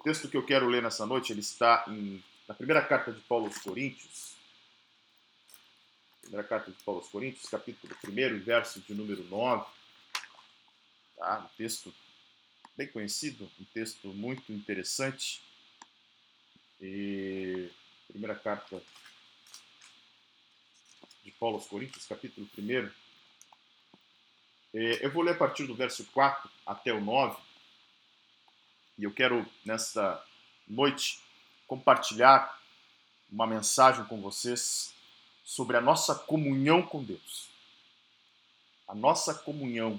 O texto que eu quero ler nessa noite, ele está em, na primeira carta de Paulo aos Coríntios. Primeira carta de Paulo aos Coríntios, capítulo 1, verso de número 9. Tá? Um texto bem conhecido, um texto muito interessante. E primeira carta de Paulo aos Coríntios, capítulo 1. Eu vou ler a partir do verso 4 até o 9. E eu quero, nesta noite, compartilhar uma mensagem com vocês sobre a nossa comunhão com Deus. A nossa comunhão,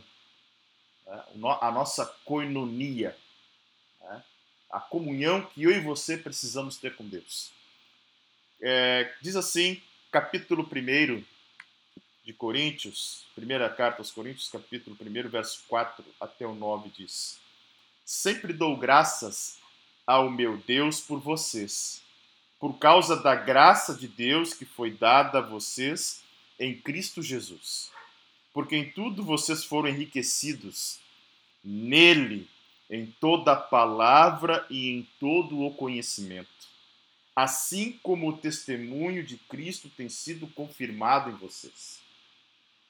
né? a nossa coinonia, né? a comunhão que eu e você precisamos ter com Deus. É, diz assim, capítulo 1 de Coríntios, primeira carta aos Coríntios, capítulo 1, verso 4 até o 9 diz: Sempre dou graças ao meu Deus por vocês, por causa da graça de Deus que foi dada a vocês em Cristo Jesus. Porque em tudo vocês foram enriquecidos nele, em toda a palavra e em todo o conhecimento. Assim como o testemunho de Cristo tem sido confirmado em vocês.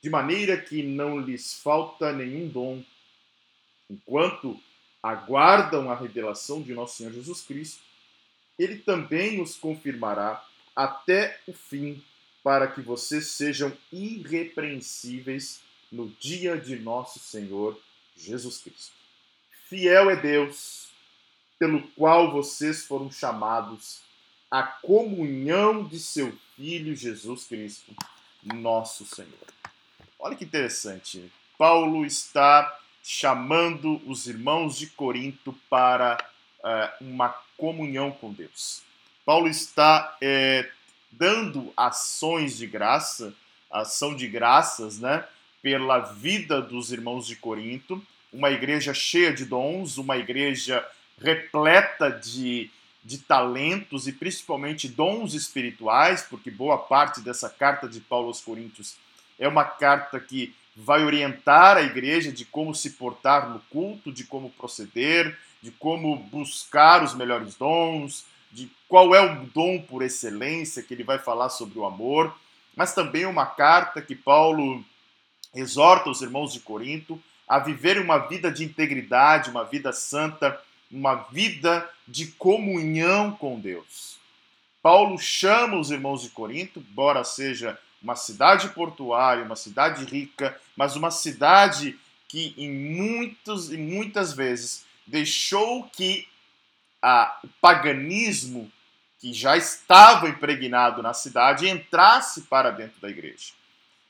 De maneira que não lhes falta nenhum dom, enquanto aguardam a revelação de nosso Senhor Jesus Cristo, ele também os confirmará até o fim, para que vocês sejam irrepreensíveis no dia de nosso Senhor Jesus Cristo. Fiel é Deus, pelo qual vocês foram chamados à comunhão de seu Filho Jesus Cristo, nosso Senhor. Olha que interessante. Paulo está chamando os irmãos de Corinto para uh, uma comunhão com Deus. Paulo está é, dando ações de graça, ação de graças, né, pela vida dos irmãos de Corinto, uma igreja cheia de dons, uma igreja repleta de, de talentos e principalmente dons espirituais, porque boa parte dessa carta de Paulo aos Coríntios é uma carta que vai orientar a igreja de como se portar no culto, de como proceder, de como buscar os melhores dons, de qual é o dom por excelência, que ele vai falar sobre o amor, mas também uma carta que Paulo exorta os irmãos de Corinto a viverem uma vida de integridade, uma vida santa, uma vida de comunhão com Deus. Paulo chama os irmãos de Corinto, embora seja uma cidade portuária, uma cidade rica, mas uma cidade que em muitos e muitas vezes deixou que o paganismo que já estava impregnado na cidade entrasse para dentro da igreja.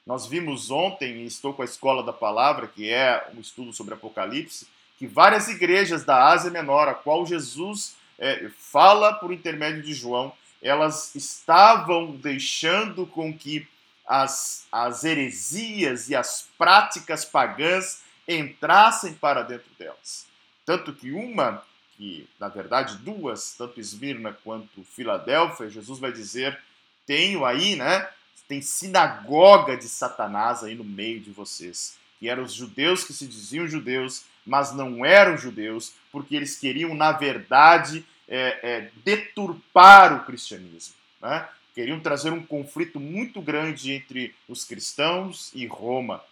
Nós vimos ontem, e estou com a Escola da Palavra, que é um estudo sobre Apocalipse, que várias igrejas da Ásia Menor, a qual Jesus é, fala por intermédio de João, elas estavam deixando com que as, as heresias e as práticas pagãs entrassem para dentro delas. Tanto que uma, que na verdade duas, tanto Esmirna quanto Filadélfia, Jesus vai dizer: tenho aí, né? Tem sinagoga de Satanás aí no meio de vocês, que eram os judeus que se diziam judeus, mas não eram judeus, porque eles queriam, na verdade, é, é, deturpar o cristianismo. Né? Queriam trazer um conflito muito grande entre os cristãos e Roma.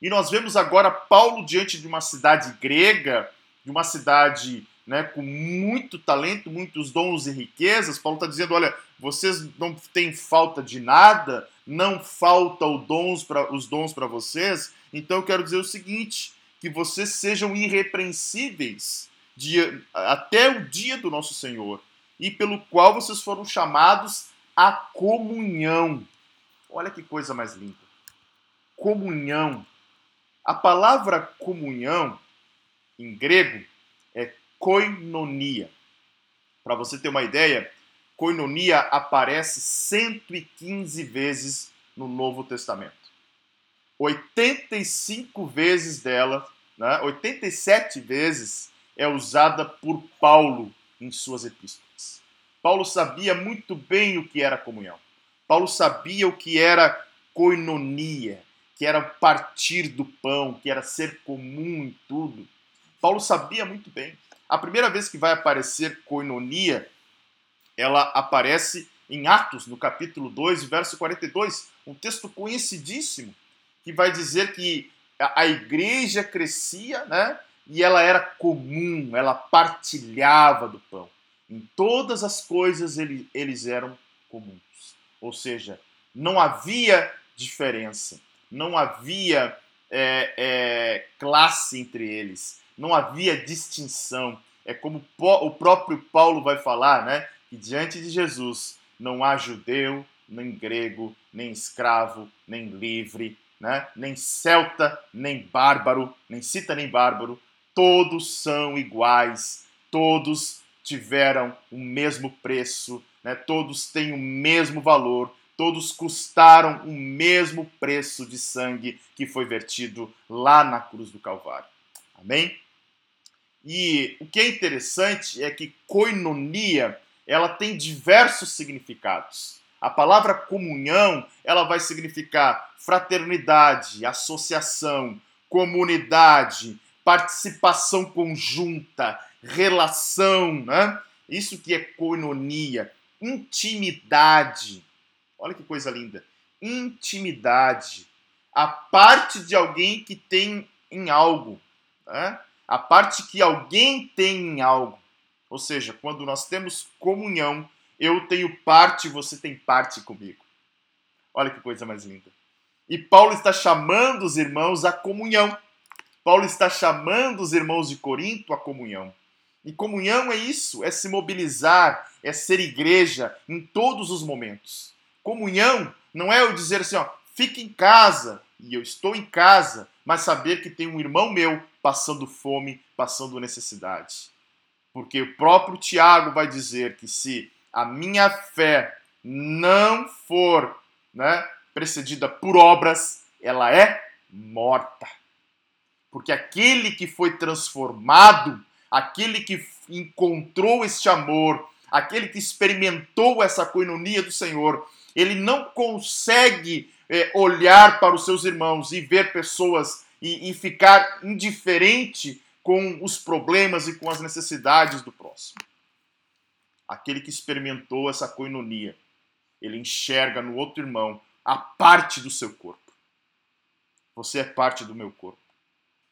E nós vemos agora Paulo diante de uma cidade grega, de uma cidade né, com muito talento, muitos dons e riquezas. Paulo está dizendo: olha, vocês não têm falta de nada, não falta dons pra, os dons para vocês. Então eu quero dizer o seguinte: que vocês sejam irrepreensíveis de, até o dia do nosso Senhor e pelo qual vocês foram chamados à comunhão. Olha que coisa mais linda. Comunhão. A palavra comunhão em grego é koinonia. Para você ter uma ideia, koinonia aparece 115 vezes no Novo Testamento. 85 vezes dela, né, 87 vezes é usada por Paulo em suas epístolas. Paulo sabia muito bem o que era comunhão. Paulo sabia o que era coinonia, que era partir do pão, que era ser comum em tudo. Paulo sabia muito bem. A primeira vez que vai aparecer coinonia, ela aparece em Atos, no capítulo 2, verso 42, um texto conhecidíssimo, que vai dizer que a igreja crescia, né? E ela era comum, ela partilhava do pão. Em todas as coisas ele, eles eram comuns. Ou seja, não havia diferença, não havia é, é, classe entre eles, não havia distinção. É como o próprio Paulo vai falar, né? Que diante de Jesus não há judeu, nem grego, nem escravo, nem livre, né? nem celta, nem bárbaro, nem cita nem bárbaro, todos são iguais, todos tiveram o mesmo preço, né? todos têm o mesmo valor, todos custaram o mesmo preço de sangue que foi vertido lá na cruz do Calvário. Amém? E o que é interessante é que koinonia ela tem diversos significados. A palavra comunhão, ela vai significar fraternidade, associação, comunidade, participação conjunta, relação, né? Isso que é koinonia, intimidade. Olha que coisa linda. Intimidade. A parte de alguém que tem em algo, né? A parte que alguém tem em algo. Ou seja, quando nós temos comunhão, eu tenho parte, você tem parte comigo. Olha que coisa mais linda. E Paulo está chamando os irmãos à comunhão. Paulo está chamando os irmãos de Corinto à comunhão. E comunhão é isso, é se mobilizar, é ser igreja em todos os momentos. Comunhão não é eu dizer assim, ó, fique em casa, e eu estou em casa, mas saber que tem um irmão meu passando fome, passando necessidade. Porque o próprio Tiago vai dizer que se a minha fé não for né, precedida por obras, ela é morta. Porque aquele que foi transformado, aquele que encontrou este amor, aquele que experimentou essa coinonia do Senhor, ele não consegue é, olhar para os seus irmãos e ver pessoas e, e ficar indiferente com os problemas e com as necessidades do próximo. Aquele que experimentou essa coinonia, ele enxerga no outro irmão a parte do seu corpo. Você é parte do meu corpo.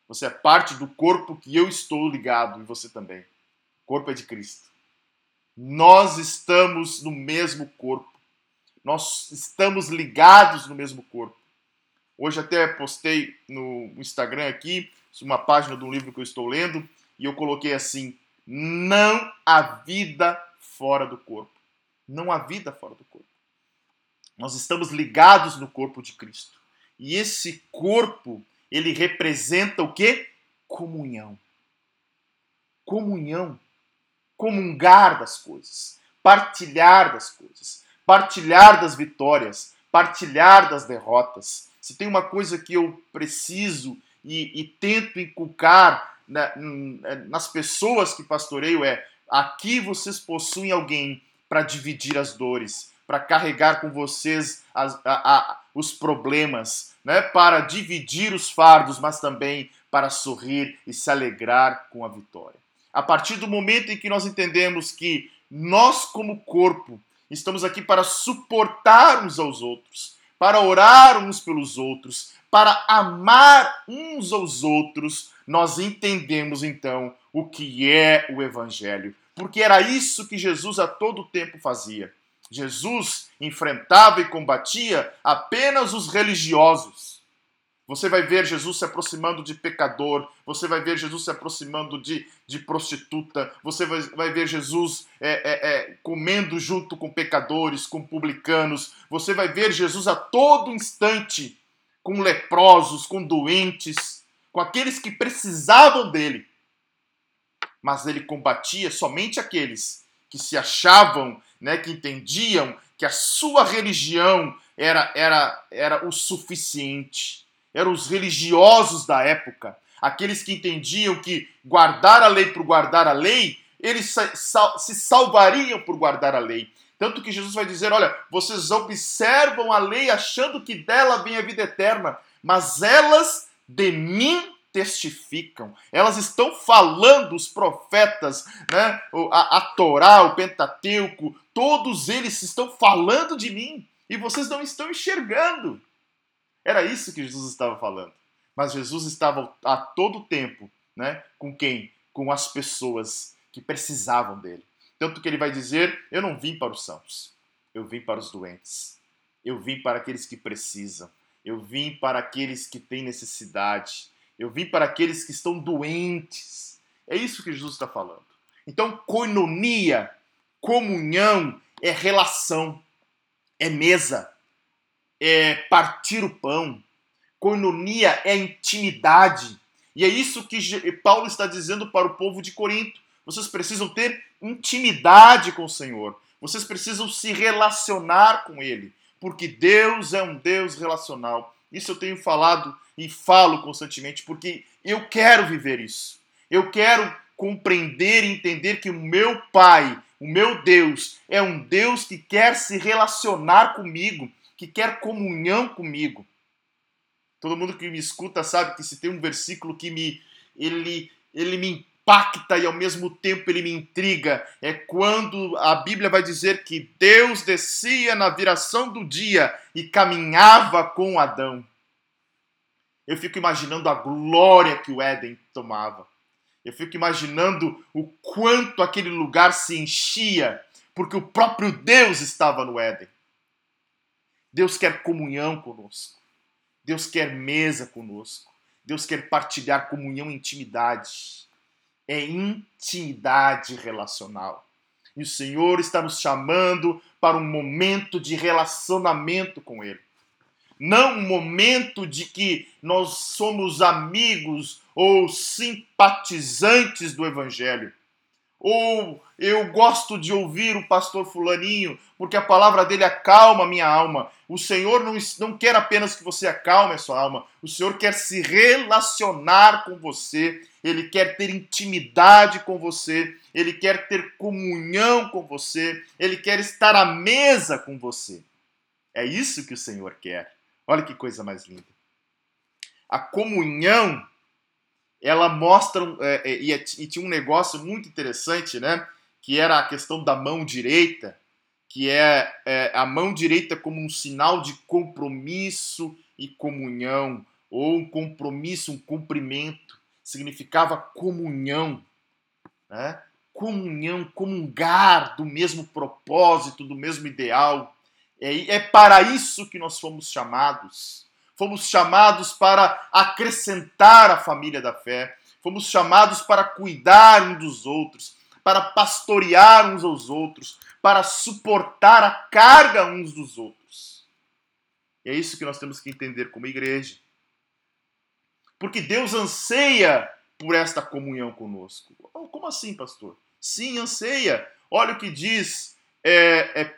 Você é parte do corpo que eu estou ligado e você também. O corpo é de Cristo. Nós estamos no mesmo corpo. Nós estamos ligados no mesmo corpo. Hoje até postei no Instagram aqui uma página de um livro que eu estou lendo e eu coloquei assim: não há vida fora do corpo. Não há vida fora do corpo. Nós estamos ligados no corpo de Cristo. E esse corpo, ele representa o que? Comunhão. Comunhão. Comungar das coisas, partilhar das coisas, partilhar das vitórias, partilhar das derrotas. Se tem uma coisa que eu preciso e, e tento inculcar na, nas pessoas que pastoreio é aqui vocês possuem alguém para dividir as dores, para carregar com vocês as, a, a, os problemas, né? para dividir os fardos, mas também para sorrir e se alegrar com a vitória. A partir do momento em que nós entendemos que nós, como corpo, estamos aqui para suportar uns aos outros, para orar uns pelos outros, para amar uns aos outros, nós entendemos então o que é o Evangelho. Porque era isso que Jesus a todo tempo fazia. Jesus enfrentava e combatia apenas os religiosos. Você vai ver Jesus se aproximando de pecador, você vai ver Jesus se aproximando de, de prostituta, você vai, vai ver Jesus é, é, é, comendo junto com pecadores, com publicanos, você vai ver Jesus a todo instante com leprosos, com doentes, com aqueles que precisavam dele. Mas ele combatia somente aqueles que se achavam, né, que entendiam que a sua religião era, era, era o suficiente. Eram os religiosos da época, aqueles que entendiam que guardar a lei por guardar a lei, eles se salvariam por guardar a lei. Tanto que Jesus vai dizer: olha, vocês observam a lei achando que dela vem a vida eterna, mas elas de mim testificam, elas estão falando, os profetas, né, a, a Torá, o Pentateuco, todos eles estão falando de mim e vocês não estão enxergando. Era isso que Jesus estava falando. Mas Jesus estava a todo tempo né, com quem? Com as pessoas que precisavam dele. Tanto que ele vai dizer: Eu não vim para os sãos, eu vim para os doentes, eu vim para aqueles que precisam, eu vim para aqueles que têm necessidade, eu vim para aqueles que estão doentes. É isso que Jesus está falando. Então, coinonia, comunhão, é relação, é mesa, é partir o pão. Coinonia é intimidade. E é isso que Paulo está dizendo para o povo de Corinto. Vocês precisam ter intimidade com o Senhor. Vocês precisam se relacionar com Ele. Porque Deus é um Deus relacional. Isso eu tenho falado e falo constantemente, porque eu quero viver isso. Eu quero compreender e entender que o meu Pai, o meu Deus, é um Deus que quer se relacionar comigo, que quer comunhão comigo. Todo mundo que me escuta sabe que se tem um versículo que me ele ele me impacta e ao mesmo tempo ele me intriga, é quando a Bíblia vai dizer que Deus descia na viração do dia e caminhava com Adão. Eu fico imaginando a glória que o Éden tomava. Eu fico imaginando o quanto aquele lugar se enchia, porque o próprio Deus estava no Éden. Deus quer comunhão conosco. Deus quer mesa conosco. Deus quer partilhar comunhão e intimidade. É intimidade relacional. E o Senhor está nos chamando para um momento de relacionamento com Ele. Não um momento de que nós somos amigos ou simpatizantes do Evangelho ou eu gosto de ouvir o pastor Fulaninho, porque a palavra dele acalma a minha alma. O Senhor não, não quer apenas que você acalme a sua alma, o Senhor quer se relacionar com você, ele quer ter intimidade com você, ele quer ter comunhão com você, ele quer estar à mesa com você. É isso que o Senhor quer. Olha que coisa mais linda. A comunhão ela mostra é, é, e, e, tinha um negócio muito interessante, né? Que era a questão da mão direita, que é, é a mão direita como um sinal de compromisso e comunhão, ou um compromisso, um cumprimento, significava comunhão, né? Comunhão, comungar do mesmo propósito, do mesmo ideal. É, é para isso que nós fomos chamados. Fomos chamados para acrescentar a família da fé. Fomos chamados para cuidar uns dos outros, para pastorear uns aos outros, para suportar a carga uns dos outros. E é isso que nós temos que entender como igreja. Porque Deus anseia por esta comunhão conosco. Oh, como assim, pastor? Sim, anseia. Olha o que diz é, é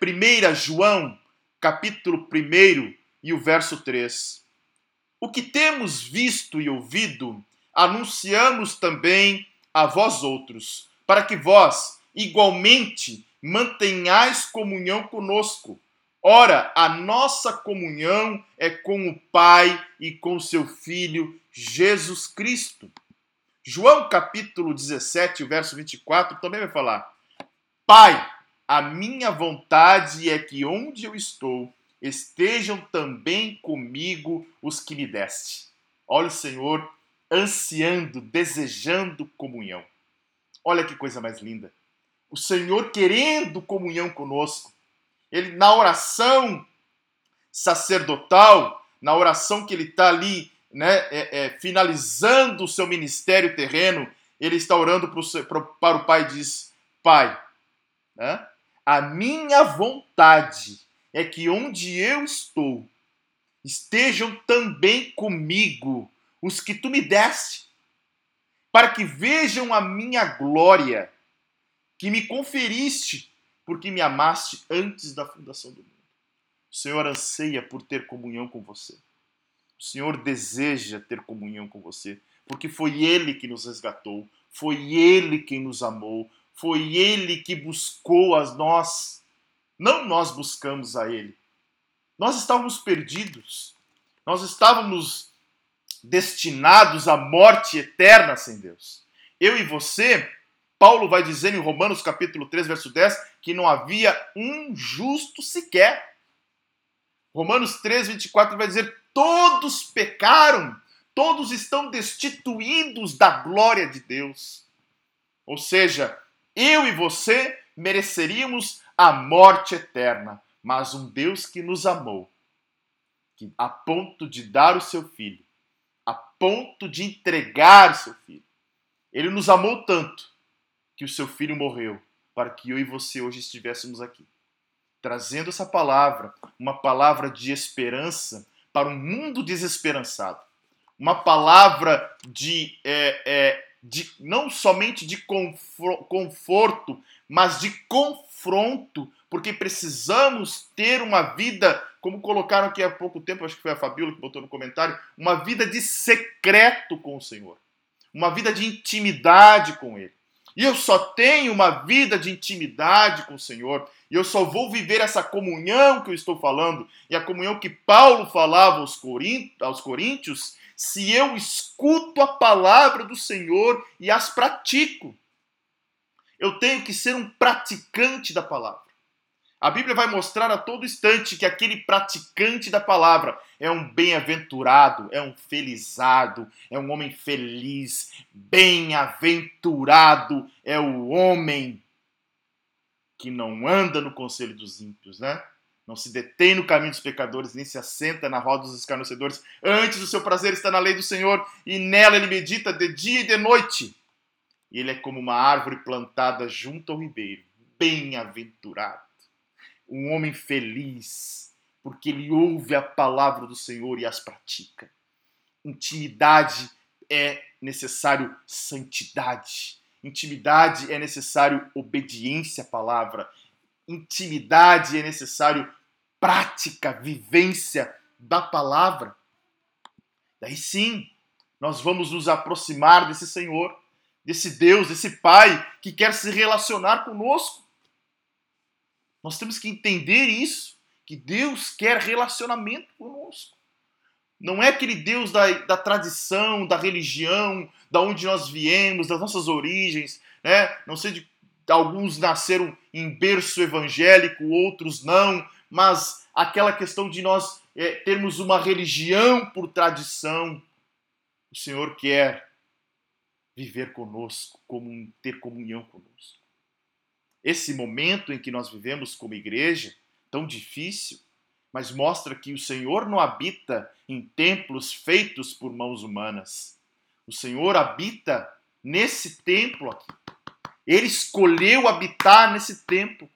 1 João, capítulo 1 e o verso 3. O que temos visto e ouvido, anunciamos também a vós outros, para que vós, igualmente, mantenhais comunhão conosco. Ora, a nossa comunhão é com o Pai e com seu Filho Jesus Cristo. João capítulo 17, verso 24 também vai falar: Pai, a minha vontade é que onde eu estou, estejam também comigo os que me deste. Olha o Senhor ansiando, desejando comunhão. Olha que coisa mais linda. O Senhor querendo comunhão conosco. Ele, na oração sacerdotal, na oração que ele está ali, né, é, é, finalizando o seu ministério terreno, ele está orando pro, pro, para o Pai e diz: Pai, né, a minha vontade é que onde eu estou estejam também comigo os que tu me deste, para que vejam a minha glória que me conferiste, porque me amaste antes da fundação do mundo. O Senhor anseia por ter comunhão com você. O Senhor deseja ter comunhão com você, porque foi Ele que nos resgatou, foi Ele quem nos amou, foi Ele que buscou as nós não nós buscamos a Ele. Nós estávamos perdidos. Nós estávamos destinados à morte eterna sem Deus. Eu e você, Paulo vai dizer em Romanos capítulo 3, verso 10, que não havia um justo sequer. Romanos 3, 24 vai dizer: todos pecaram, todos estão destituídos da glória de Deus. Ou seja, eu e você mereceríamos a morte eterna, mas um Deus que nos amou, que a ponto de dar o seu filho, a ponto de entregar o seu filho. Ele nos amou tanto que o seu filho morreu para que eu e você hoje estivéssemos aqui, trazendo essa palavra, uma palavra de esperança para um mundo desesperançado, uma palavra de, é, é, de não somente de conforto, mas de confronto, porque precisamos ter uma vida, como colocaram aqui há pouco tempo, acho que foi a Fabíola que botou no comentário, uma vida de secreto com o Senhor, uma vida de intimidade com Ele. E eu só tenho uma vida de intimidade com o Senhor, e eu só vou viver essa comunhão que eu estou falando, e a comunhão que Paulo falava aos, aos Coríntios, se eu escuto a palavra do Senhor e as pratico. Eu tenho que ser um praticante da palavra. A Bíblia vai mostrar a todo instante que aquele praticante da palavra é um bem-aventurado, é um felizado, é um homem feliz. Bem-aventurado é o homem que não anda no conselho dos ímpios, né? Não se detém no caminho dos pecadores, nem se assenta na roda dos escarnecedores. Antes o seu prazer está na lei do Senhor, e nela ele medita de dia e de noite. E ele é como uma árvore plantada junto ao ribeiro, bem-aventurado um homem feliz, porque ele ouve a palavra do Senhor e as pratica. Intimidade é necessário santidade. Intimidade é necessário obediência à palavra. Intimidade é necessário prática, vivência da palavra. Daí sim, nós vamos nos aproximar desse Senhor, desse Deus, desse Pai que quer se relacionar conosco. Nós temos que entender isso, que Deus quer relacionamento conosco. Não é aquele Deus da, da tradição, da religião, da onde nós viemos, das nossas origens, né? Não sei de alguns nasceram em berço evangélico, outros não, mas aquela questão de nós é, termos uma religião por tradição, o Senhor quer viver conosco, como, ter comunhão conosco esse momento em que nós vivemos como igreja, tão difícil, mas mostra que o Senhor não habita em templos feitos por mãos humanas. O Senhor habita nesse templo aqui. Ele escolheu habitar nesse templo.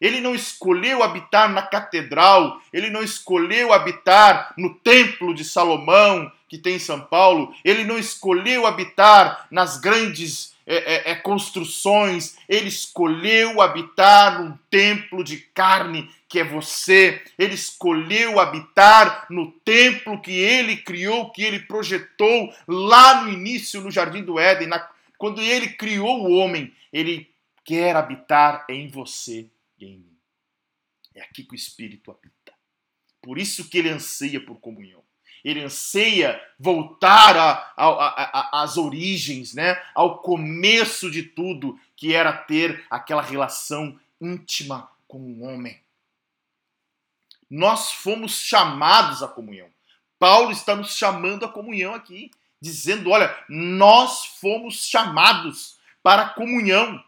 Ele não escolheu habitar na catedral, ele não escolheu habitar no templo de Salomão, que tem em São Paulo, ele não escolheu habitar nas grandes é, é, é, construções, ele escolheu habitar num templo de carne que é você, ele escolheu habitar no templo que ele criou, que ele projetou lá no início, no Jardim do Éden, na, quando ele criou o homem, ele quer habitar em você É aqui que o Espírito habita. Por isso que ele anseia por comunhão ele anseia voltar às origens, né? ao começo de tudo, que era ter aquela relação íntima com o homem. Nós fomos chamados à comunhão. Paulo está nos chamando à comunhão aqui, dizendo: olha, nós fomos chamados para a comunhão.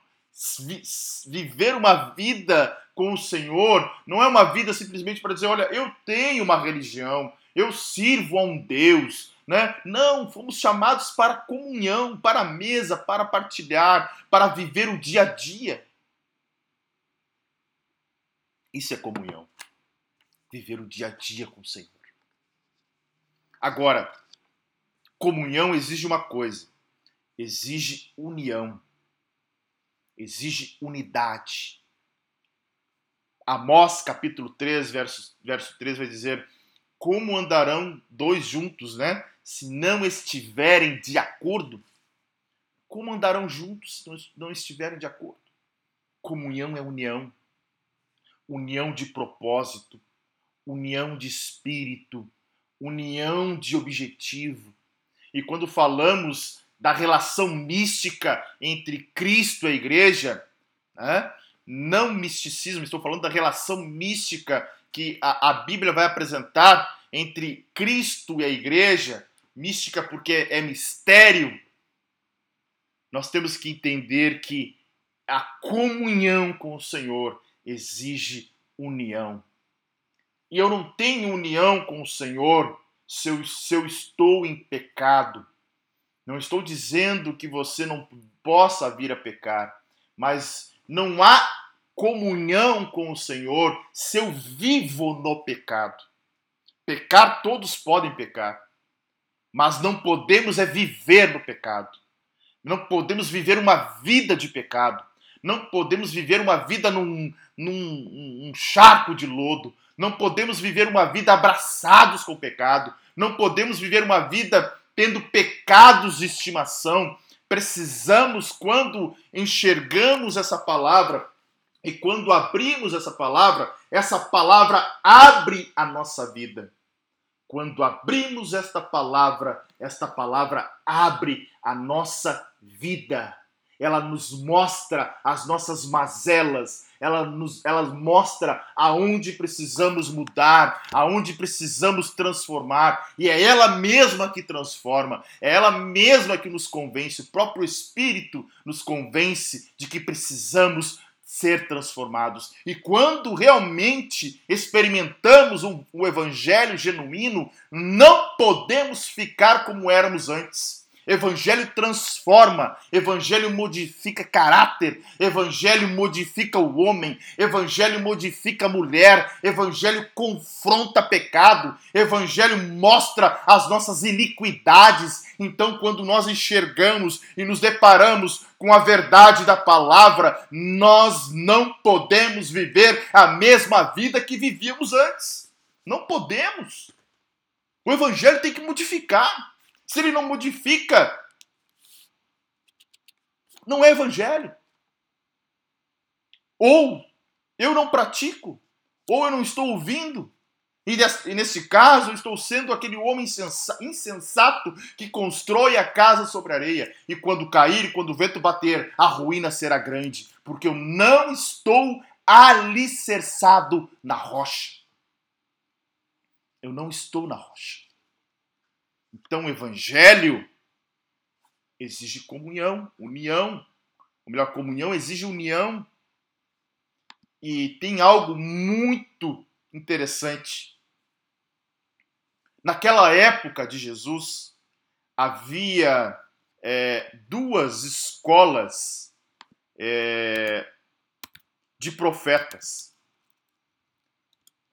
Viver uma vida com o Senhor não é uma vida simplesmente para dizer: olha, eu tenho uma religião, eu sirvo a um Deus. Né? Não, fomos chamados para comunhão, para a mesa, para partilhar, para viver o dia a dia. Isso é comunhão. Viver o dia a dia com o Senhor. Agora, comunhão exige uma coisa: exige união, exige unidade. Amós capítulo 3, verso, verso 3 vai dizer: como andarão dois juntos, né? Se não estiverem de acordo. Como andarão juntos se não estiverem de acordo? Comunhão é união. União de propósito, união de espírito, união de objetivo, E quando falamos da relação mística entre Cristo e a igreja, né? não misticismo, estou falando da relação mística que a, a Bíblia vai apresentar entre Cristo e a igreja, mística porque é mistério, nós temos que entender que a comunhão com o Senhor exige união. E eu não tenho união com o Senhor se eu, se eu estou em pecado. Não estou dizendo que você não possa vir a pecar, mas não há comunhão com o Senhor se eu vivo no pecado. Pecar, todos podem pecar, mas não podemos é viver no pecado. Não podemos viver uma vida de pecado. Não podemos viver uma vida num, num um charco de lodo. Não podemos viver uma vida abraçados com o pecado. Não podemos viver uma vida tendo pecados de estimação. Precisamos, quando enxergamos essa palavra e quando abrimos essa palavra, essa palavra abre a nossa vida. Quando abrimos esta palavra, esta palavra abre a nossa vida. Ela nos mostra as nossas mazelas, ela nos ela mostra aonde precisamos mudar, aonde precisamos transformar, e é ela mesma que transforma, é ela mesma que nos convence, o próprio Espírito nos convence de que precisamos ser transformados. E quando realmente experimentamos o, o evangelho genuíno, não podemos ficar como éramos antes. Evangelho transforma, evangelho modifica caráter, evangelho modifica o homem, evangelho modifica a mulher, evangelho confronta pecado, evangelho mostra as nossas iniquidades. Então, quando nós enxergamos e nos deparamos com a verdade da palavra, nós não podemos viver a mesma vida que vivíamos antes. Não podemos. O evangelho tem que modificar. Se ele não modifica, não é evangelho. Ou eu não pratico, ou eu não estou ouvindo. E nesse caso, eu estou sendo aquele homem insensato que constrói a casa sobre areia. E quando cair, e quando o vento bater, a ruína será grande, porque eu não estou alicerçado na rocha. Eu não estou na rocha. Então, o evangelho exige comunhão, união. Ou melhor, comunhão exige união. E tem algo muito interessante. Naquela época de Jesus, havia é, duas escolas é, de profetas.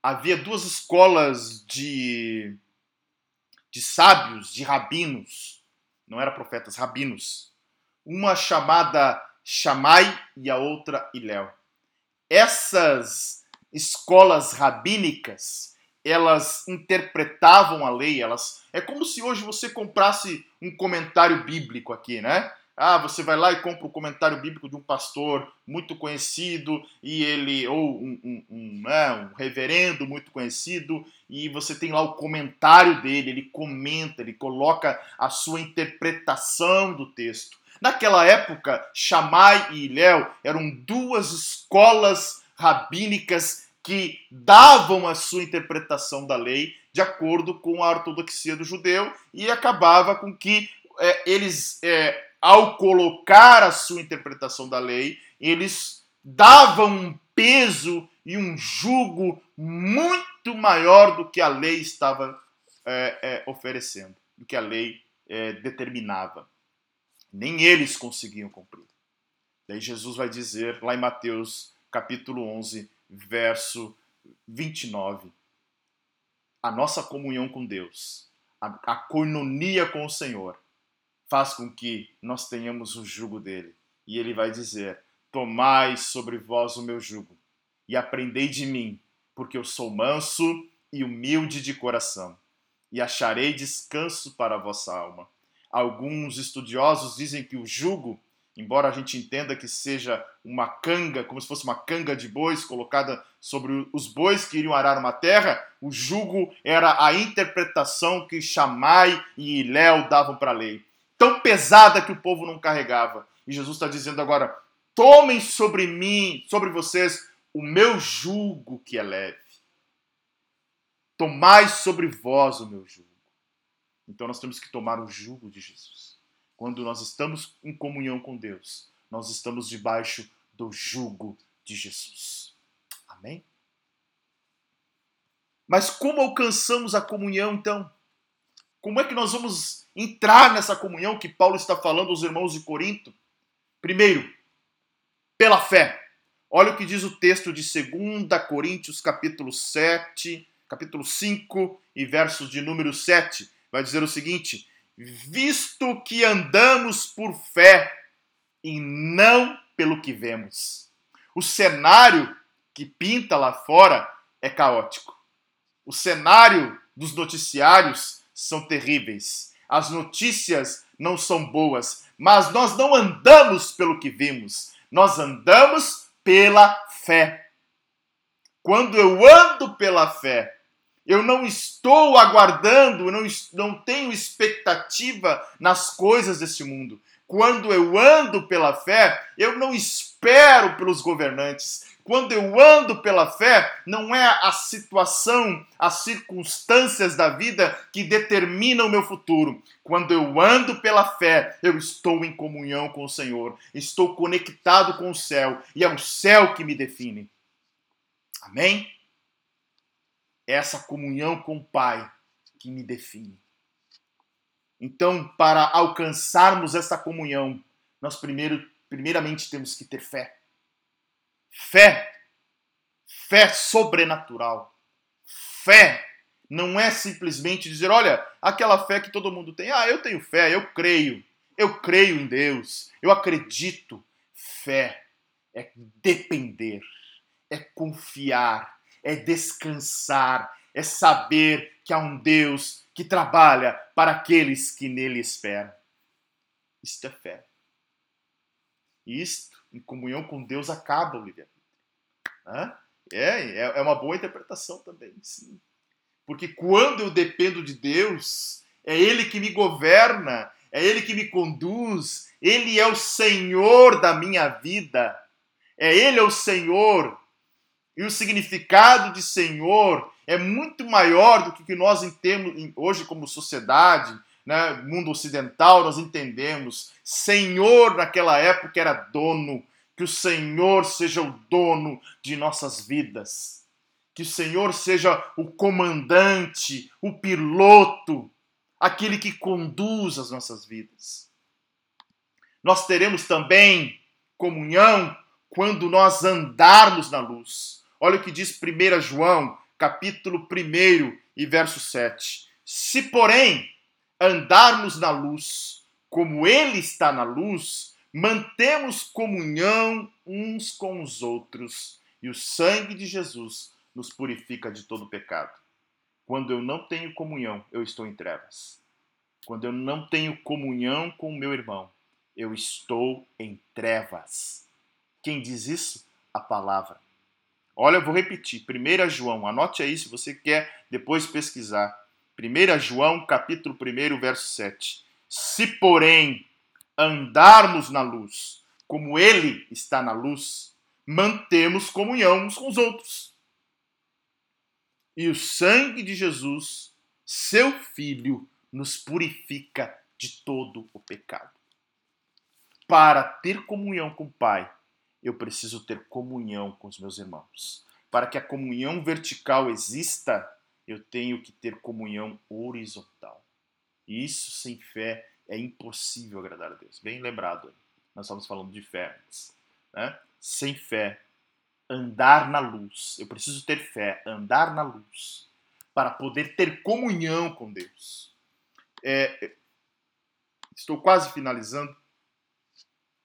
Havia duas escolas de de sábios, de rabinos, não era profetas, rabinos. Uma chamada Shammai e a outra Iléu. Essas escolas rabínicas, elas interpretavam a lei, elas é como se hoje você comprasse um comentário bíblico aqui, né? Ah, você vai lá e compra o um comentário bíblico de um pastor muito conhecido e ele ou um, um, um, né, um, reverendo muito conhecido e você tem lá o comentário dele, ele comenta, ele coloca a sua interpretação do texto. Naquela época, Shammai e Iléu eram duas escolas rabínicas que davam a sua interpretação da lei de acordo com a ortodoxia do judeu e acabava com que é, eles é, ao colocar a sua interpretação da lei, eles davam um peso e um jugo muito maior do que a lei estava é, é, oferecendo, do que a lei é, determinava. Nem eles conseguiam cumprir. Daí Jesus vai dizer lá em Mateus capítulo 11, verso 29, a nossa comunhão com Deus, a, a coinonia com o Senhor, faz com que nós tenhamos o jugo dele. E ele vai dizer: Tomai sobre vós o meu jugo e aprendei de mim, porque eu sou manso e humilde de coração, e acharei descanso para a vossa alma. Alguns estudiosos dizem que o jugo embora a gente entenda que seja uma canga, como se fosse uma canga de bois colocada sobre os bois que iriam arar uma terra, o jugo era a interpretação que Chamai e Iléu davam para a lei. Tão pesada que o povo não carregava. E Jesus está dizendo agora: tomem sobre mim, sobre vocês, o meu jugo que é leve. Tomai sobre vós o meu jugo. Então nós temos que tomar o jugo de Jesus. Quando nós estamos em comunhão com Deus, nós estamos debaixo do jugo de Jesus. Amém? Mas como alcançamos a comunhão então? Como é que nós vamos entrar nessa comunhão que Paulo está falando aos irmãos de Corinto? Primeiro, pela fé. Olha o que diz o texto de 2 Coríntios, capítulo 7, capítulo 5 e versos de número 7. Vai dizer o seguinte: visto que andamos por fé e não pelo que vemos. O cenário que pinta lá fora é caótico. O cenário dos noticiários são terríveis. As notícias não são boas, mas nós não andamos pelo que vimos. Nós andamos pela fé. Quando eu ando pela fé, eu não estou aguardando, não, não tenho expectativa nas coisas desse mundo. Quando eu ando pela fé, eu não espero pelos governantes. Quando eu ando pela fé, não é a situação, as circunstâncias da vida que determinam o meu futuro. Quando eu ando pela fé, eu estou em comunhão com o Senhor, estou conectado com o céu e é o céu que me define. Amém? É essa comunhão com o Pai que me define. Então, para alcançarmos essa comunhão, nós primeiro, primeiramente temos que ter fé. Fé. Fé sobrenatural. Fé não é simplesmente dizer, olha, aquela fé que todo mundo tem. Ah, eu tenho fé, eu creio. Eu creio em Deus. Eu acredito. Fé é depender, é confiar, é descansar, é saber que há um Deus que trabalha para aqueles que nele esperam. Isto é fé. Isto, em comunhão com Deus, acaba o livre-arbítrio. É, é uma boa interpretação também, sim. Porque quando eu dependo de Deus, é Ele que me governa, é Ele que me conduz, Ele é o Senhor da minha vida, é Ele é o Senhor e o significado de Senhor é muito maior do que, nós entendemos hoje como sociedade, né, mundo ocidental, nós entendemos. Senhor naquela época era dono, que o Senhor seja o dono de nossas vidas. Que o Senhor seja o comandante, o piloto, aquele que conduz as nossas vidas. Nós teremos também comunhão quando nós andarmos na luz. Olha o que diz 1 João, capítulo 1 e verso 7. Se, porém, andarmos na luz, como ele está na luz, mantemos comunhão uns com os outros, e o sangue de Jesus nos purifica de todo pecado. Quando eu não tenho comunhão, eu estou em trevas. Quando eu não tenho comunhão com o meu irmão, eu estou em trevas. Quem diz isso? A palavra. Olha, eu vou repetir. 1 João, anote aí se você quer depois pesquisar. 1 João, capítulo 1, verso 7. Se, porém, andarmos na luz, como ele está na luz, mantemos comunhão uns com os outros. E o sangue de Jesus, seu Filho, nos purifica de todo o pecado. Para ter comunhão com o Pai, eu preciso ter comunhão com os meus irmãos. Para que a comunhão vertical exista, eu tenho que ter comunhão horizontal. E isso sem fé é impossível agradar a Deus. Bem lembrado, nós estamos falando de fé antes. Né? Sem fé, andar na luz. Eu preciso ter fé, andar na luz, para poder ter comunhão com Deus. É, estou quase finalizando.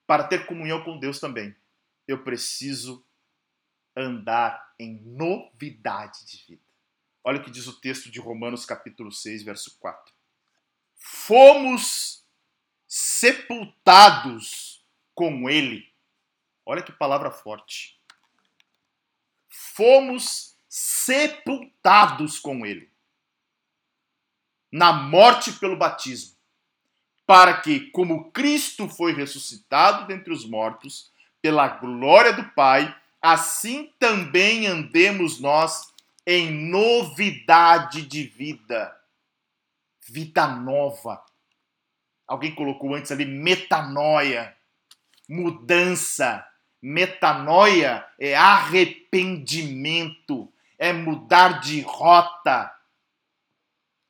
Para ter comunhão com Deus também, eu preciso andar em novidade de vida. Olha o que diz o texto de Romanos, capítulo 6, verso 4. Fomos sepultados com ele. Olha que palavra forte. Fomos sepultados com ele na morte pelo batismo, para que, como Cristo foi ressuscitado dentre os mortos, pela glória do Pai, assim também andemos nós em novidade de vida. Vida nova. Alguém colocou antes ali metanoia, mudança. Metanoia é arrependimento, é mudar de rota,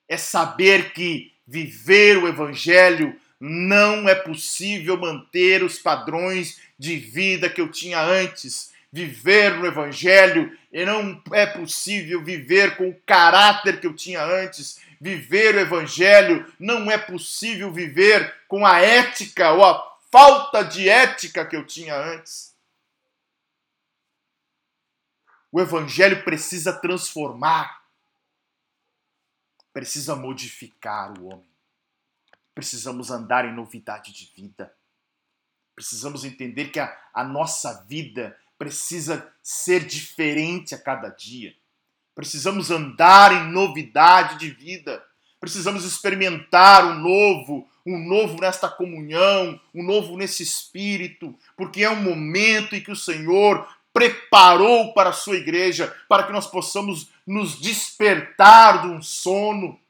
é saber que viver o evangelho não é possível manter os padrões de vida que eu tinha antes. Viver no Evangelho e não é possível viver com o caráter que eu tinha antes. Viver o Evangelho não é possível viver com a ética ou a falta de ética que eu tinha antes. O Evangelho precisa transformar, precisa modificar o homem. Precisamos andar em novidade de vida. Precisamos entender que a, a nossa vida precisa ser diferente a cada dia. Precisamos andar em novidade de vida. Precisamos experimentar o novo, um novo nesta comunhão, um novo nesse espírito, porque é um momento em que o Senhor preparou para a sua igreja, para que nós possamos nos despertar de um sono.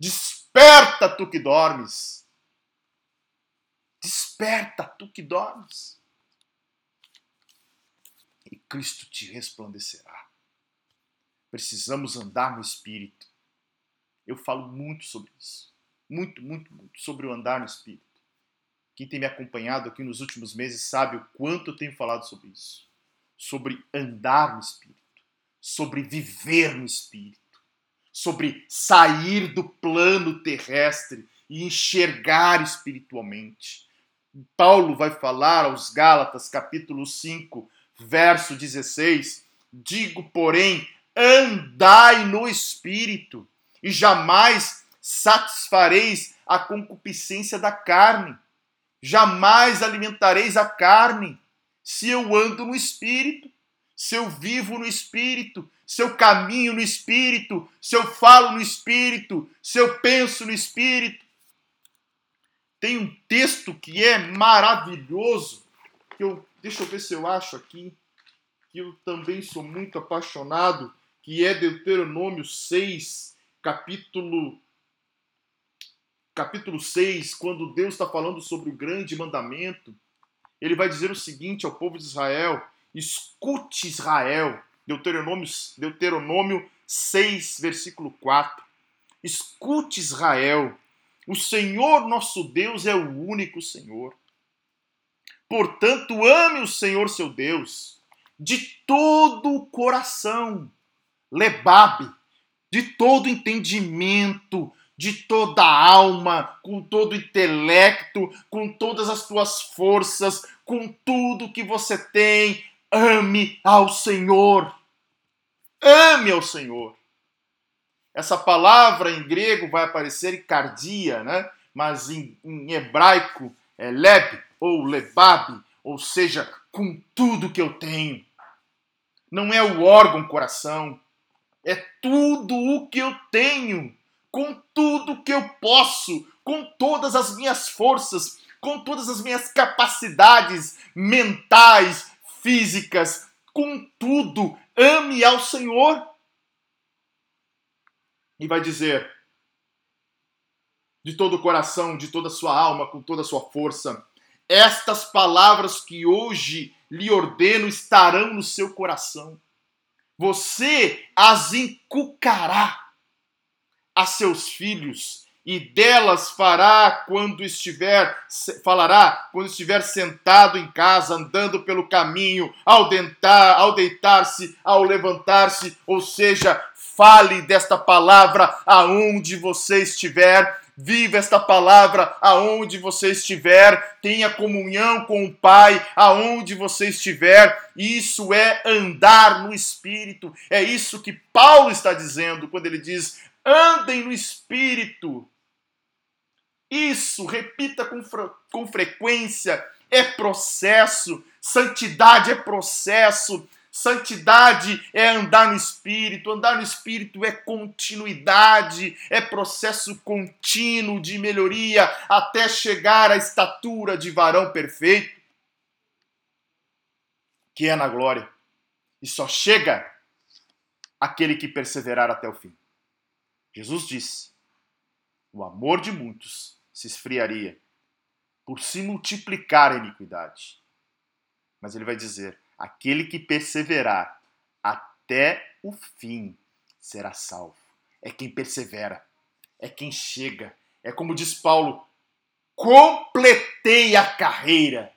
Desperta tu que dormes. Desperta tu que dormes. Cristo te resplandecerá. Precisamos andar no Espírito. Eu falo muito sobre isso. Muito, muito, muito sobre o andar no Espírito. Quem tem me acompanhado aqui nos últimos meses sabe o quanto eu tenho falado sobre isso. Sobre andar no Espírito. Sobre viver no Espírito. Sobre sair do plano terrestre e enxergar espiritualmente. Paulo vai falar aos Gálatas, capítulo 5, verso 16: Digo, porém, andai no espírito, e jamais satisfareis a concupiscência da carne. Jamais alimentareis a carne, se eu ando no espírito, se eu vivo no espírito, se eu caminho no espírito, se eu falo no espírito, se eu penso no espírito. Tem um texto que é maravilhoso, que eu, deixa eu ver se eu acho aqui, que eu também sou muito apaixonado, que é Deuteronômio 6, capítulo capítulo 6, quando Deus está falando sobre o grande mandamento, ele vai dizer o seguinte ao povo de Israel: escute Israel, Deuteronômio, Deuteronômio 6, versículo 4. Escute Israel, o Senhor nosso Deus é o único Senhor. Portanto, ame o Senhor seu Deus de todo o coração, lebabe, de todo entendimento, de toda a alma, com todo o intelecto, com todas as tuas forças, com tudo que você tem, ame ao Senhor. Ame ao Senhor. Essa palavra em grego vai aparecer cardia, né? mas em, em hebraico é leb ou lebab, ou seja, com tudo que eu tenho. Não é o órgão coração, é tudo o que eu tenho, com tudo que eu posso, com todas as minhas forças, com todas as minhas capacidades mentais, físicas, com tudo, ame ao Senhor e vai dizer de todo o coração, de toda a sua alma, com toda a sua força. Estas palavras que hoje lhe ordeno estarão no seu coração. Você as inculcará a seus filhos e delas fará quando estiver falará quando estiver sentado em casa, andando pelo caminho, ao dentar, ao deitar-se, ao levantar-se, ou seja, fale desta palavra aonde você estiver. Viva esta palavra aonde você estiver, tenha comunhão com o Pai aonde você estiver. Isso é andar no Espírito. É isso que Paulo está dizendo quando ele diz: andem no Espírito Isso, repita com, com frequência. É processo. Santidade é processo. Santidade é andar no Espírito, andar no Espírito é continuidade, é processo contínuo de melhoria até chegar à estatura de varão perfeito, que é na glória. E só chega aquele que perseverar até o fim. Jesus disse: o amor de muitos se esfriaria por se multiplicar a iniquidade. Mas ele vai dizer: aquele que perseverar até o fim será salvo. É quem persevera, é quem chega. É como diz Paulo: completei a carreira.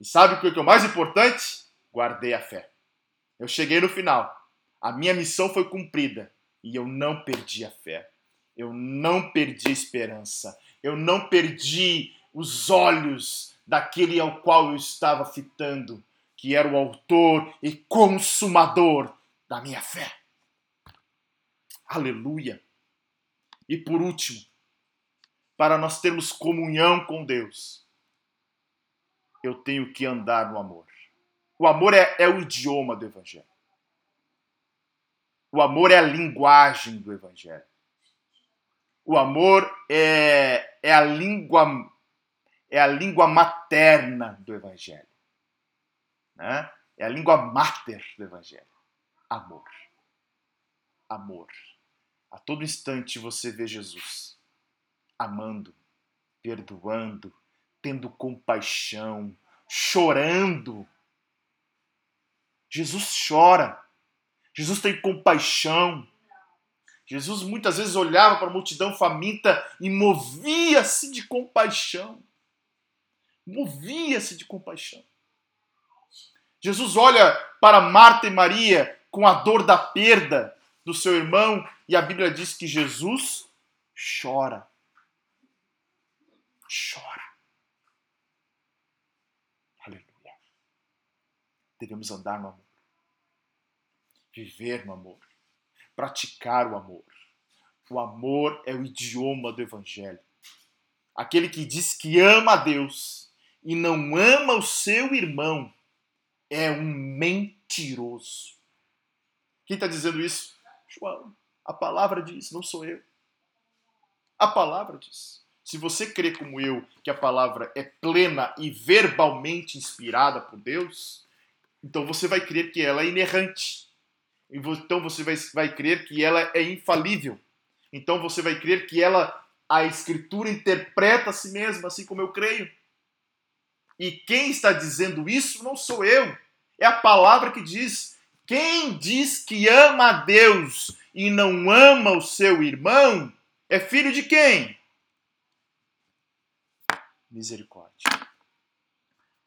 E sabe o que é o mais importante? Guardei a fé. Eu cheguei no final. A minha missão foi cumprida e eu não perdi a fé. Eu não perdi a esperança. Eu não perdi os olhos daquele ao qual eu estava fitando, que era o autor e consumador da minha fé. Aleluia. E por último, para nós termos comunhão com Deus, eu tenho que andar no amor. O amor é, é o idioma do Evangelho. O amor é a linguagem do Evangelho. O amor é, é a língua é a língua materna do Evangelho. Né? É a língua mater do Evangelho. Amor. Amor. A todo instante você vê Jesus amando, perdoando, tendo compaixão, chorando. Jesus chora. Jesus tem compaixão. Jesus muitas vezes olhava para a multidão faminta e movia-se de compaixão. Movia-se de compaixão. Jesus olha para Marta e Maria com a dor da perda do seu irmão e a Bíblia diz que Jesus chora. Chora. Aleluia. Devemos andar no amor viver no amor, praticar o amor. O amor é o idioma do Evangelho. Aquele que diz que ama a Deus e não ama o seu irmão é um mentiroso. Quem está dizendo isso? João. A palavra diz, não sou eu. A palavra diz. Se você crê como eu que a palavra é plena e verbalmente inspirada por Deus, então você vai crer que ela é inerrante então você vai, vai crer que ela é infalível. Então você vai crer que ela, a Escritura interpreta a si mesma, assim como eu creio. E quem está dizendo isso não sou eu, é a palavra que diz: quem diz que ama a Deus e não ama o seu irmão, é filho de quem? Misericórdia.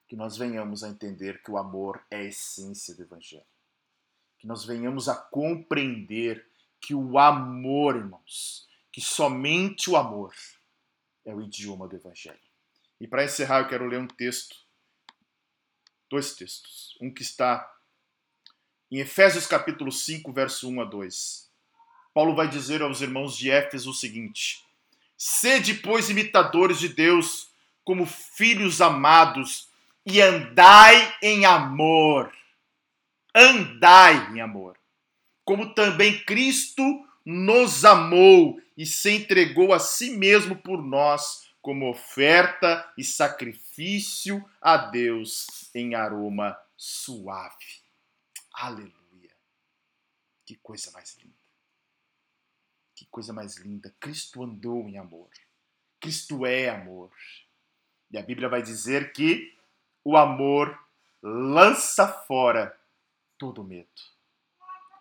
Que nós venhamos a entender que o amor é a essência do Evangelho que nós venhamos a compreender que o amor, irmãos, que somente o amor é o idioma do Evangelho. E para encerrar, eu quero ler um texto, dois textos. Um que está em Efésios capítulo 5, verso 1 a 2. Paulo vai dizer aos irmãos de Éfeso o seguinte: Sede, pois, imitadores de Deus, como filhos amados, e andai em amor andai em amor. Como também Cristo nos amou e se entregou a si mesmo por nós, como oferta e sacrifício a Deus em aroma suave. Aleluia. Que coisa mais linda. Que coisa mais linda. Cristo andou em amor. Cristo é amor. E a Bíblia vai dizer que o amor lança fora todo medo.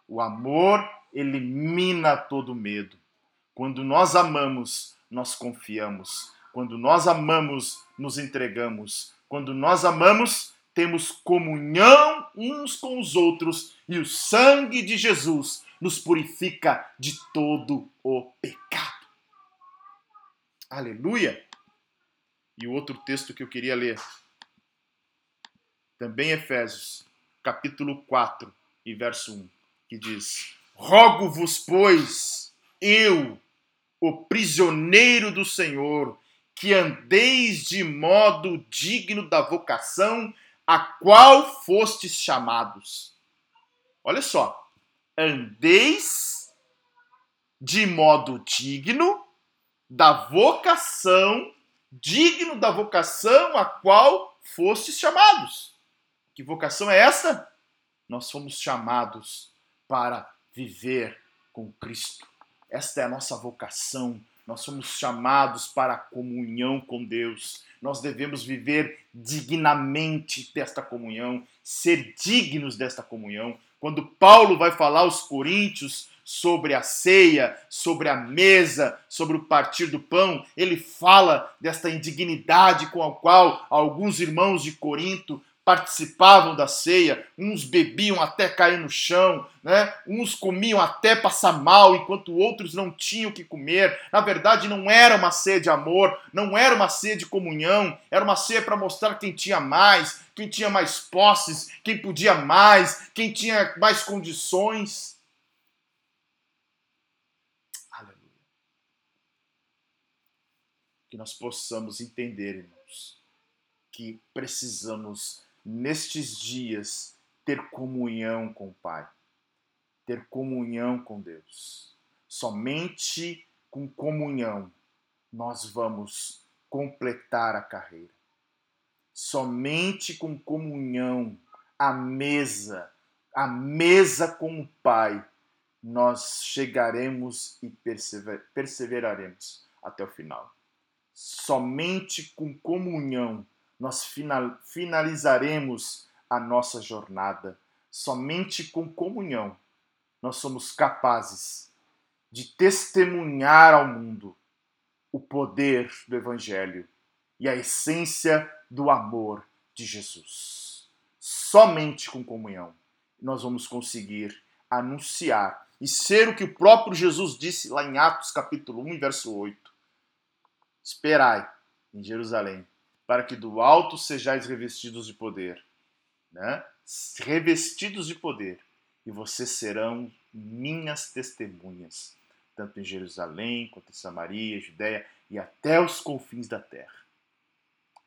O amor elimina todo medo. Quando nós amamos, nós confiamos. Quando nós amamos, nos entregamos. Quando nós amamos, temos comunhão uns com os outros e o sangue de Jesus nos purifica de todo o pecado. Aleluia! E o outro texto que eu queria ler, também Efésios, capítulo 4 e verso 1, que diz: Rogo-vos, pois, eu, o prisioneiro do Senhor, que andeis de modo digno da vocação a qual fostes chamados. Olha só, andeis de modo digno da vocação, digno da vocação a qual fostes chamados. Que vocação é essa? Nós fomos chamados para viver com Cristo. Esta é a nossa vocação. Nós somos chamados para a comunhão com Deus. Nós devemos viver dignamente desta comunhão, ser dignos desta comunhão. Quando Paulo vai falar aos coríntios sobre a ceia, sobre a mesa, sobre o partir do pão, ele fala desta indignidade com a qual alguns irmãos de Corinto participavam da ceia, uns bebiam até cair no chão, né? uns comiam até passar mal, enquanto outros não tinham o que comer. Na verdade, não era uma ceia de amor, não era uma ceia de comunhão, era uma ceia para mostrar quem tinha mais, quem tinha mais posses, quem podia mais, quem tinha mais condições. Aleluia. Que nós possamos entender, irmãos, que precisamos nestes dias, ter comunhão com o Pai, ter comunhão com Deus. Somente com comunhão nós vamos completar a carreira. Somente com comunhão, a mesa, a mesa com o Pai, nós chegaremos e persever, perseveraremos até o final. Somente com comunhão nós final, finalizaremos a nossa jornada. Somente com comunhão nós somos capazes de testemunhar ao mundo o poder do Evangelho e a essência do amor de Jesus. Somente com comunhão nós vamos conseguir anunciar e ser o que o próprio Jesus disse lá em Atos capítulo 1, verso 8. Esperai em Jerusalém para que do alto sejais revestidos de poder. Né? Revestidos de poder. E vocês serão minhas testemunhas, tanto em Jerusalém, quanto em Samaria, Judéia e até os confins da terra.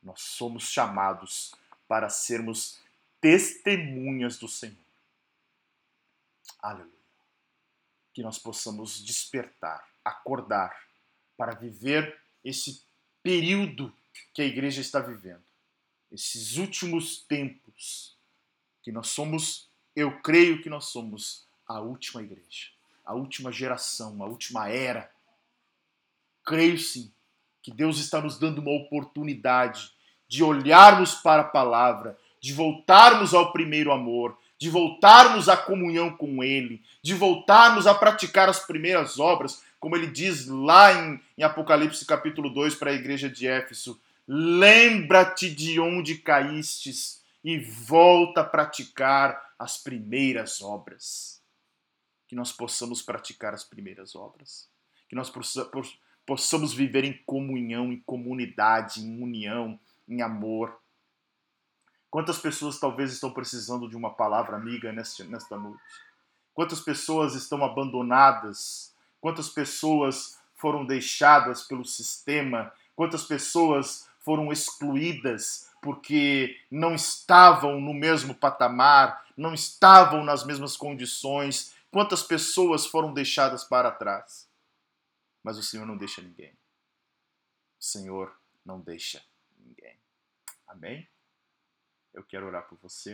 Nós somos chamados para sermos testemunhas do Senhor. Aleluia. Que nós possamos despertar, acordar, para viver esse período que a igreja está vivendo. Esses últimos tempos, que nós somos, eu creio que nós somos a última igreja, a última geração, a última era. Creio sim que Deus está nos dando uma oportunidade de olharmos para a palavra, de voltarmos ao primeiro amor, de voltarmos à comunhão com Ele, de voltarmos a praticar as primeiras obras, como ele diz lá em, em Apocalipse capítulo 2 para a igreja de Éfeso. Lembra-te de onde caístes e volta a praticar as primeiras obras. Que nós possamos praticar as primeiras obras. Que nós possamos viver em comunhão, em comunidade, em união, em amor. Quantas pessoas talvez estão precisando de uma palavra amiga nesta, noite? Quantas pessoas estão abandonadas? Quantas pessoas foram deixadas pelo sistema? Quantas pessoas foram excluídas porque não estavam no mesmo patamar, não estavam nas mesmas condições. Quantas pessoas foram deixadas para trás? Mas o Senhor não deixa ninguém. O Senhor não deixa ninguém. Amém? Eu quero orar por você.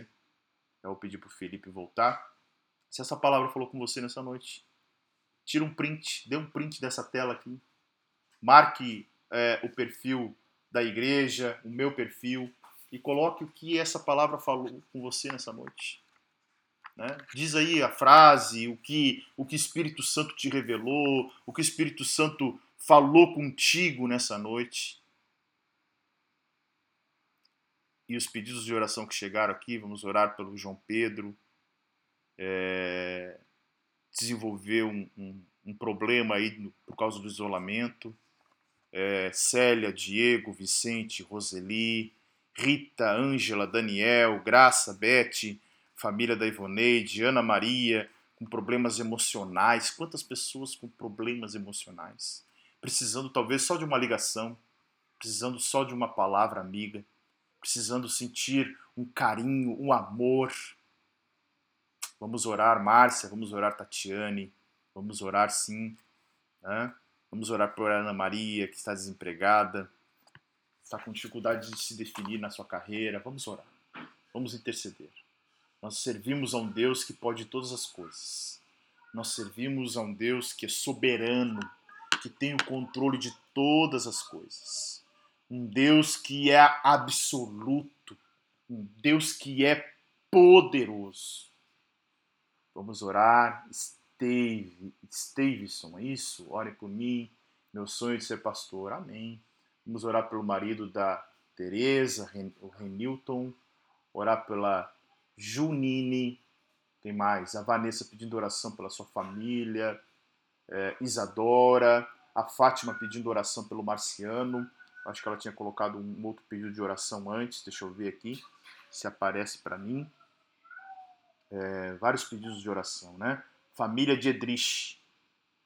Eu vou pedir para o Felipe voltar. Se essa palavra falou com você nessa noite, tira um print, dê um print dessa tela aqui. Marque é, o perfil da igreja, o meu perfil, e coloque o que essa palavra falou com você nessa noite. Né? Diz aí a frase, o que o que Espírito Santo te revelou, o que o Espírito Santo falou contigo nessa noite. E os pedidos de oração que chegaram aqui, vamos orar pelo João Pedro. É, um, um, um problema aí por causa do isolamento é, Célia, Diego, Vicente, Roseli, Rita, Ângela, Daniel, Graça, Beth, família da Ivoneide, Ana Maria, com problemas emocionais. Quantas pessoas com problemas emocionais? precisando talvez só de uma ligação, precisando só de uma palavra amiga, precisando sentir um carinho, um amor. Vamos orar, Márcia, vamos orar, Tatiane, vamos orar sim. Né? Vamos orar por Ana Maria, que está desempregada, está com dificuldade de se definir na sua carreira. Vamos orar, vamos interceder. Nós servimos a um Deus que pode todas as coisas. Nós servimos a um Deus que é soberano, que tem o controle de todas as coisas um Deus que é absoluto, um Deus que é poderoso. Vamos orar. Steve, Stevenson, é isso? Ore por mim, meu sonho de ser pastor. Amém. Vamos orar pelo marido da Teresa, o Renilton. Orar pela Junine. Tem mais? A Vanessa pedindo oração pela sua família. É, Isadora. A Fátima pedindo oração pelo Marciano. Acho que ela tinha colocado um outro pedido de oração antes. Deixa eu ver aqui se aparece para mim. É, vários pedidos de oração, né? Família de Edrich.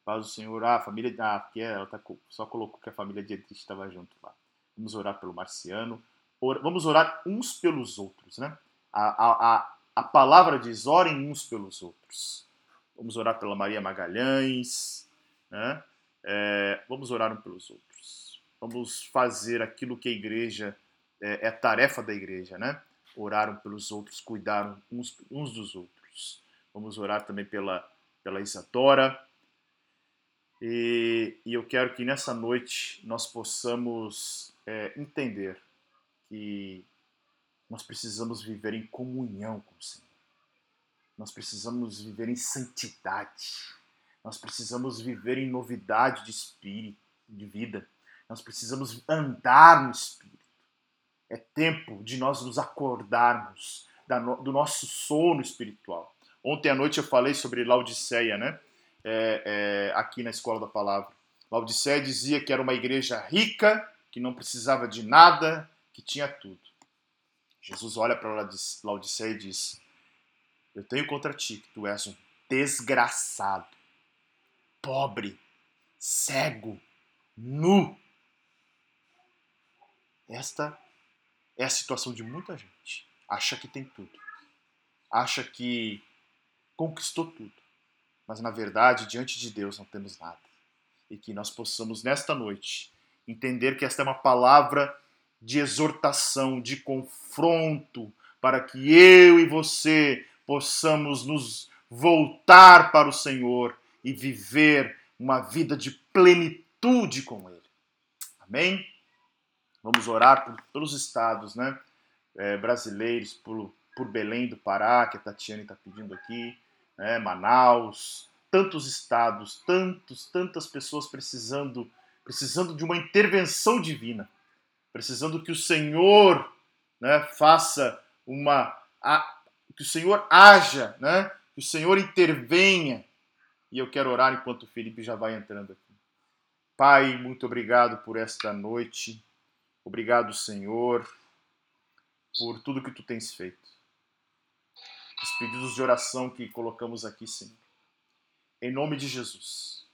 Faz o Senhor, ah, família. Ah, porque ela tá, só colocou que a família de Edrich estava junto lá. Vamos orar pelo Marciano. Or, vamos orar uns pelos outros, né? A, a, a, a palavra diz: orem uns pelos outros. Vamos orar pela Maria Magalhães, né? É, vamos orar uns pelos outros vamos fazer aquilo que a igreja é, é tarefa da igreja, né? Oraram pelos outros, cuidaram uns, uns dos outros. Vamos orar também pela, pela Isadora. E, e eu quero que nessa noite nós possamos é, entender que nós precisamos viver em comunhão com o Senhor. Nós precisamos viver em santidade. Nós precisamos viver em novidade de espírito, de vida. Nós precisamos andar no Espírito. É tempo de nós nos acordarmos do nosso sono espiritual. Ontem à noite eu falei sobre Laodiceia, né? É, é, aqui na Escola da Palavra. Laodiceia dizia que era uma igreja rica, que não precisava de nada, que tinha tudo. Jesus olha para Laodiceia e diz: Eu tenho contra ti que tu és um desgraçado, pobre, cego, nu esta é a situação de muita gente. Acha que tem tudo. Acha que conquistou tudo. Mas na verdade, diante de Deus não temos nada. E que nós possamos nesta noite entender que esta é uma palavra de exortação, de confronto, para que eu e você possamos nos voltar para o Senhor e viver uma vida de plenitude com Ele. Amém? Vamos orar por, pelos estados né, é, brasileiros, por, por Belém do Pará, que a Tatiane está pedindo aqui, né, Manaus, tantos estados, tantos, tantas pessoas precisando, precisando de uma intervenção divina, precisando que o Senhor né, faça uma. A, que o Senhor haja, né, que o Senhor intervenha. E eu quero orar enquanto o Felipe já vai entrando aqui. Pai, muito obrigado por esta noite. Obrigado, Senhor, por tudo que tu tens feito. Os pedidos de oração que colocamos aqui, Senhor. Em nome de Jesus.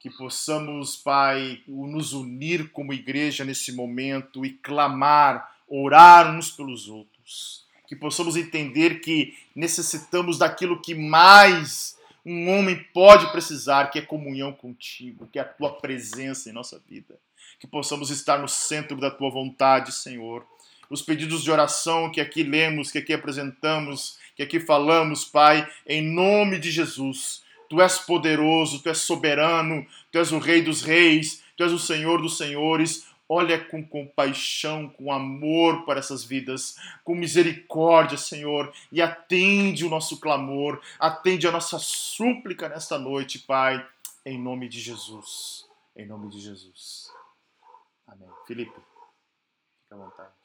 Que possamos, Pai, nos unir como igreja nesse momento e clamar, orar uns pelos outros. Que possamos entender que necessitamos daquilo que mais um homem pode precisar, que é comunhão contigo, que é a tua presença em nossa vida que possamos estar no centro da tua vontade, Senhor. Os pedidos de oração que aqui lemos, que aqui apresentamos, que aqui falamos, Pai, em nome de Jesus. Tu és poderoso, tu és soberano, tu és o Rei dos Reis, tu és o Senhor dos Senhores. Olha com compaixão, com amor para essas vidas, com misericórdia, Senhor, e atende o nosso clamor, atende a nossa súplica nesta noite, Pai, em nome de Jesus. Em nome de Jesus. Amém. Felipe, fica à vontade.